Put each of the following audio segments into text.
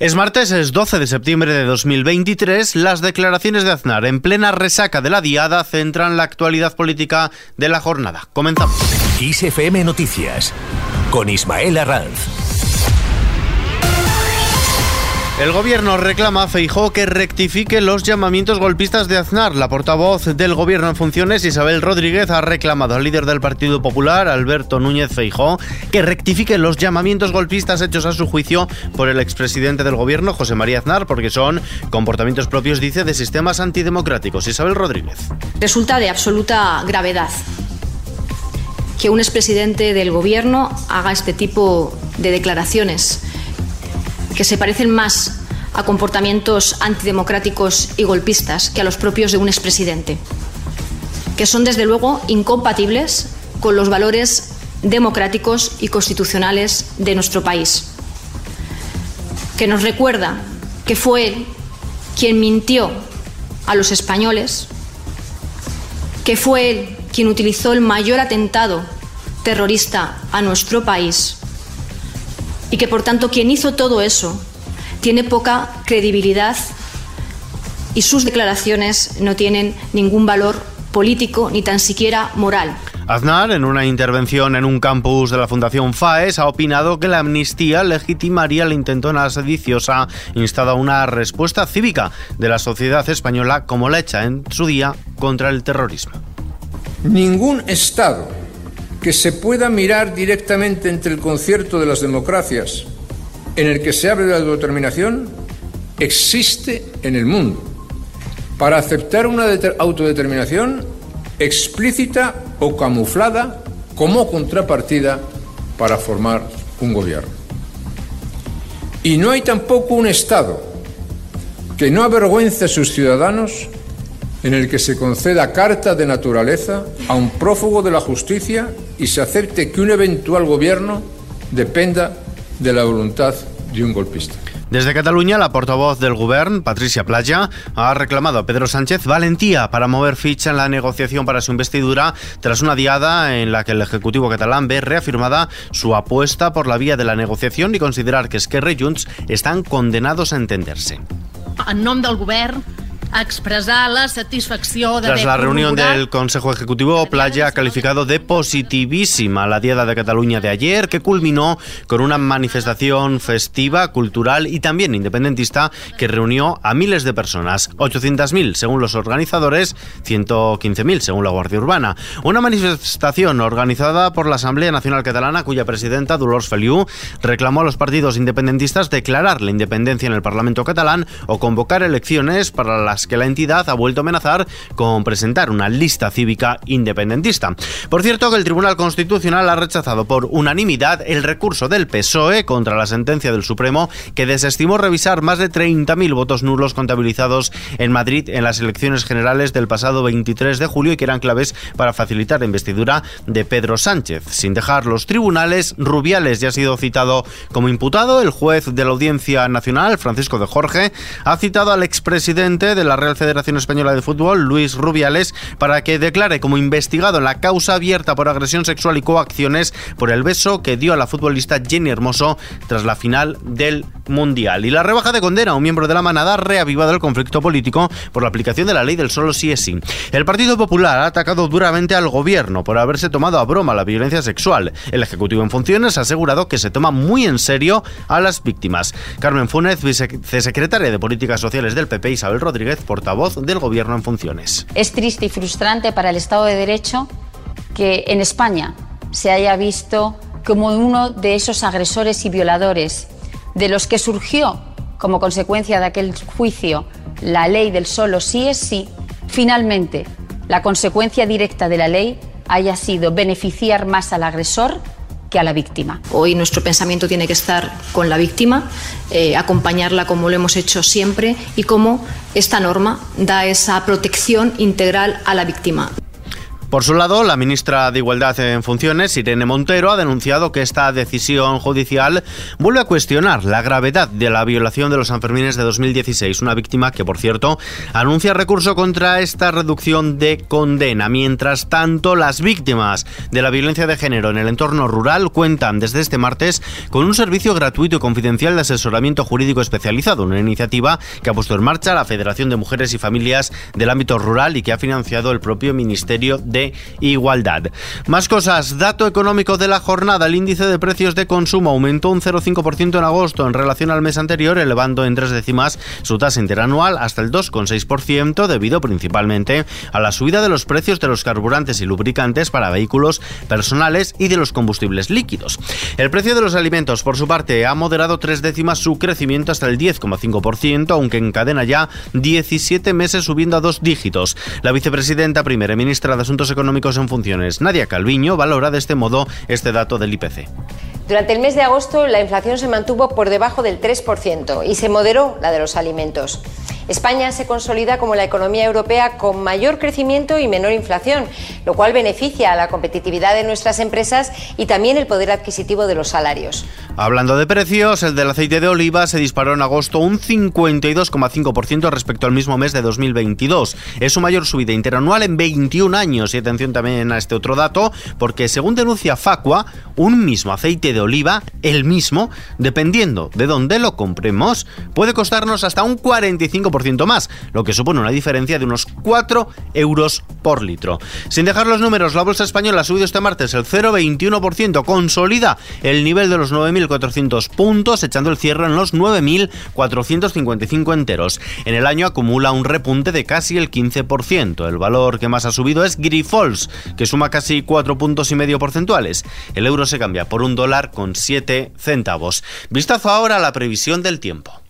Es martes, es 12 de septiembre de 2023. Las declaraciones de Aznar en plena resaca de la diada centran la actualidad política de la jornada. Comenzamos. ISFM Noticias con Ismael Arranz. El gobierno reclama a Feijó que rectifique los llamamientos golpistas de Aznar. La portavoz del gobierno en funciones, Isabel Rodríguez, ha reclamado al líder del Partido Popular, Alberto Núñez Feijó, que rectifique los llamamientos golpistas hechos a su juicio por el expresidente del gobierno, José María Aznar, porque son comportamientos propios, dice, de sistemas antidemocráticos. Isabel Rodríguez. Resulta de absoluta gravedad que un expresidente del gobierno haga este tipo de declaraciones que se parecen más a comportamientos antidemocráticos y golpistas que a los propios de un expresidente, que son desde luego incompatibles con los valores democráticos y constitucionales de nuestro país, que nos recuerda que fue él quien mintió a los españoles, que fue él quien utilizó el mayor atentado terrorista a nuestro país y que por tanto quien hizo todo eso tiene poca credibilidad y sus declaraciones no tienen ningún valor político ni tan siquiera moral. Aznar, en una intervención en un campus de la Fundación FAES, ha opinado que la amnistía legitimaría la intentona sediciosa, instada a una respuesta cívica de la sociedad española como la hecha en su día contra el terrorismo. Ningún Estado que se pueda mirar directamente entre el concierto de las democracias en el que se abre la autodeterminación existe en el mundo para aceptar una autodeterminación explícita o camuflada como contrapartida para formar un gobierno. Y no hay tampoco un Estado que no avergüence a sus ciudadanos en el que se conceda carta de naturaleza a un prófugo de la justicia y se acepte que un eventual gobierno dependa de la voluntad de un golpista. Desde Cataluña, la portavoz del Gobierno, Patricia Playa, ha reclamado a Pedro Sánchez valentía para mover ficha en la negociación para su investidura tras una diada en la que el Ejecutivo catalán ve reafirmada su apuesta por la vía de la negociación y considerar que Esquerra y Junts están condenados a entenderse. En nom del govern expresar la satisfacción Tras la reunión del Consejo Ejecutivo, Playa ha calificado de positivísima la Diada de Cataluña de ayer, que culminó con una manifestación festiva, cultural y también independentista que reunió a miles de personas, 800.000 según los organizadores, 115.000 según la Guardia Urbana. Una manifestación organizada por la Asamblea Nacional Catalana, cuya presidenta, Dolors Feliu, reclamó a los partidos independentistas declarar la independencia en el Parlamento catalán o convocar elecciones para las que la entidad ha vuelto a amenazar con presentar una lista cívica independentista. Por cierto, que el Tribunal Constitucional ha rechazado por unanimidad el recurso del PSOE contra la sentencia del Supremo que desestimó revisar más de 30.000 votos nulos contabilizados en Madrid en las elecciones generales del pasado 23 de julio y que eran claves para facilitar la investidura de Pedro Sánchez. Sin dejar los tribunales, Rubiales ya ha sido citado como imputado. El juez de la Audiencia Nacional, Francisco de Jorge, ha citado al expresidente de la Real Federación Española de Fútbol, Luis Rubiales, para que declare como investigado la causa abierta por agresión sexual y coacciones por el beso que dio a la futbolista Jenny Hermoso tras la final del Mundial. Y la rebaja de condena a un miembro de la manada ha reavivado el conflicto político por la aplicación de la ley del solo sí es sí. El Partido Popular ha atacado duramente al gobierno por haberse tomado a broma la violencia sexual. El Ejecutivo en funciones ha asegurado que se toma muy en serio a las víctimas. Carmen Funes, vicesecretaria de Políticas Sociales del PP, Isabel Rodríguez, portavoz del Gobierno en funciones. Es triste y frustrante para el Estado de Derecho que en España se haya visto como uno de esos agresores y violadores de los que surgió como consecuencia de aquel juicio la ley del solo sí es sí, finalmente la consecuencia directa de la ley haya sido beneficiar más al agresor que a la víctima. Hoy nuestro pensamiento tiene que estar con la víctima, eh, acompañarla como lo hemos hecho siempre y cómo esta norma da esa protección integral a la víctima. Por su lado, la ministra de Igualdad en funciones, Irene Montero, ha denunciado que esta decisión judicial vuelve a cuestionar la gravedad de la violación de los Sanfermines de 2016, una víctima que, por cierto, anuncia recurso contra esta reducción de condena. Mientras tanto, las víctimas de la violencia de género en el entorno rural cuentan desde este martes con un servicio gratuito y confidencial de asesoramiento jurídico especializado, una iniciativa que ha puesto en marcha la Federación de Mujeres y Familias del ámbito rural y que ha financiado el propio Ministerio de Igualdad. Más cosas, dato económico de la jornada, el índice de precios de consumo aumentó un 0,5% en agosto en relación al mes anterior, elevando en tres décimas su tasa interanual hasta el 2,6% debido principalmente a la subida de los precios de los carburantes y lubricantes para vehículos personales y de los combustibles líquidos. El precio de los alimentos, por su parte, ha moderado tres décimas su crecimiento hasta el 10,5%, aunque encadena ya 17 meses subiendo a dos dígitos. La vicepresidenta primera ministra de Asuntos Económicos en funciones, Nadia Calviño, valora de este modo este dato del IPC. Durante el mes de agosto la inflación se mantuvo por debajo del 3% y se moderó la de los alimentos. España se consolida como la economía europea con mayor crecimiento y menor inflación, lo cual beneficia a la competitividad de nuestras empresas y también el poder adquisitivo de los salarios. Hablando de precios, el del aceite de oliva se disparó en agosto un 52,5% respecto al mismo mes de 2022. Es su mayor subida interanual en 21 años. Y atención también a este otro dato, porque según denuncia Facua, un mismo aceite de oliva, el mismo, dependiendo de dónde lo compremos, puede costarnos hasta un 45% más, lo que supone una diferencia de unos 4 euros por litro. Sin dejar los números, la bolsa española ha subido este martes el 0,21%, consolida el nivel de los 9.400 puntos, echando el cierre en los 9.455 enteros. En el año acumula un repunte de casi el 15%. El valor que más ha subido es Grifols, que suma casi 4 puntos y medio porcentuales. El euro se cambia por un dólar con 7 centavos. Vistazo ahora a la previsión del tiempo.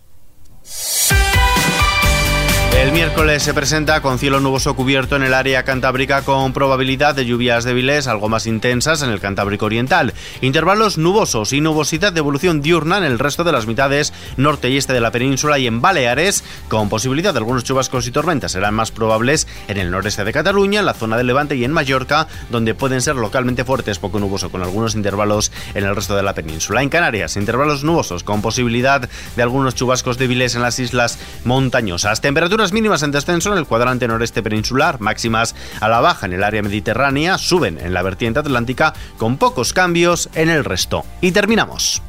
El miércoles se presenta con cielo nuboso cubierto en el área cantábrica con probabilidad de lluvias débiles algo más intensas en el Cantábrico Oriental. Intervalos nubosos y nubosidad de evolución diurna en el resto de las mitades norte y este de la península y en Baleares, con posibilidad de algunos chubascos y tormentas. Serán más probables en el noreste de Cataluña, en la zona de Levante y en Mallorca, donde pueden ser localmente fuertes, poco nuboso, con algunos intervalos en el resto de la península. En Canarias, intervalos nubosos con posibilidad de algunos chubascos débiles en las islas montañosas. Temperaturas mínimas en descenso en el cuadrante noreste peninsular, máximas a la baja en el área mediterránea, suben en la vertiente atlántica con pocos cambios en el resto. Y terminamos.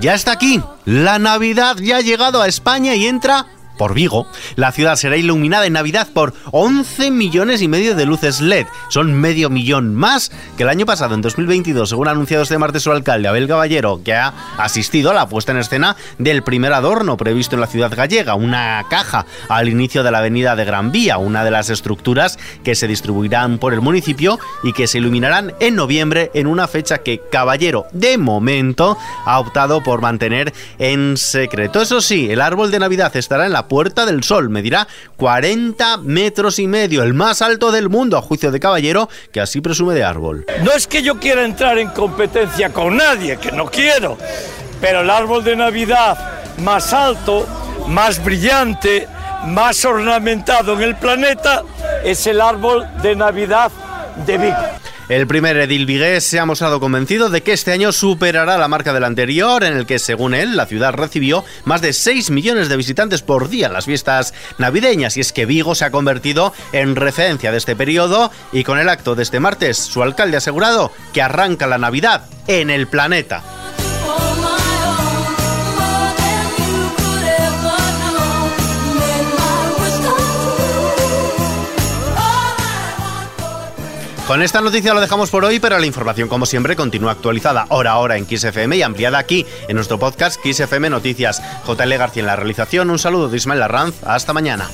Ya está aquí. La Navidad ya ha llegado a España y entra por Vigo, la ciudad será iluminada en Navidad por 11 millones y medio de luces LED. Son medio millón más que el año pasado, en 2022, según ha anunciado este martes su alcalde, Abel Caballero, que ha asistido a la puesta en escena del primer adorno previsto en la ciudad gallega, una caja al inicio de la avenida de Gran Vía, una de las estructuras que se distribuirán por el municipio y que se iluminarán en noviembre en una fecha que Caballero, de momento, ha optado por mantener en secreto. Eso sí, el árbol de Navidad estará en la Puerta del Sol. Medirá 40 metros y medio, el más alto del mundo, a juicio de Caballero, que así presume de árbol. No es que yo quiera entrar en competencia con nadie, que no quiero, pero el árbol de Navidad más alto, más brillante, más ornamentado en el planeta es el árbol de Navidad de Vigo. El primer edil vigués se ha mostrado convencido de que este año superará la marca del anterior, en el que, según él, la ciudad recibió más de 6 millones de visitantes por día en las fiestas navideñas. Y es que Vigo se ha convertido en referencia de este periodo y con el acto de este martes, su alcalde ha asegurado que arranca la Navidad en el planeta. Con esta noticia lo dejamos por hoy, pero la información, como siempre, continúa actualizada hora a hora en XFM y ampliada aquí en nuestro podcast XFM Noticias. JL García en la realización. Un saludo de Ismael Arranz. Hasta mañana.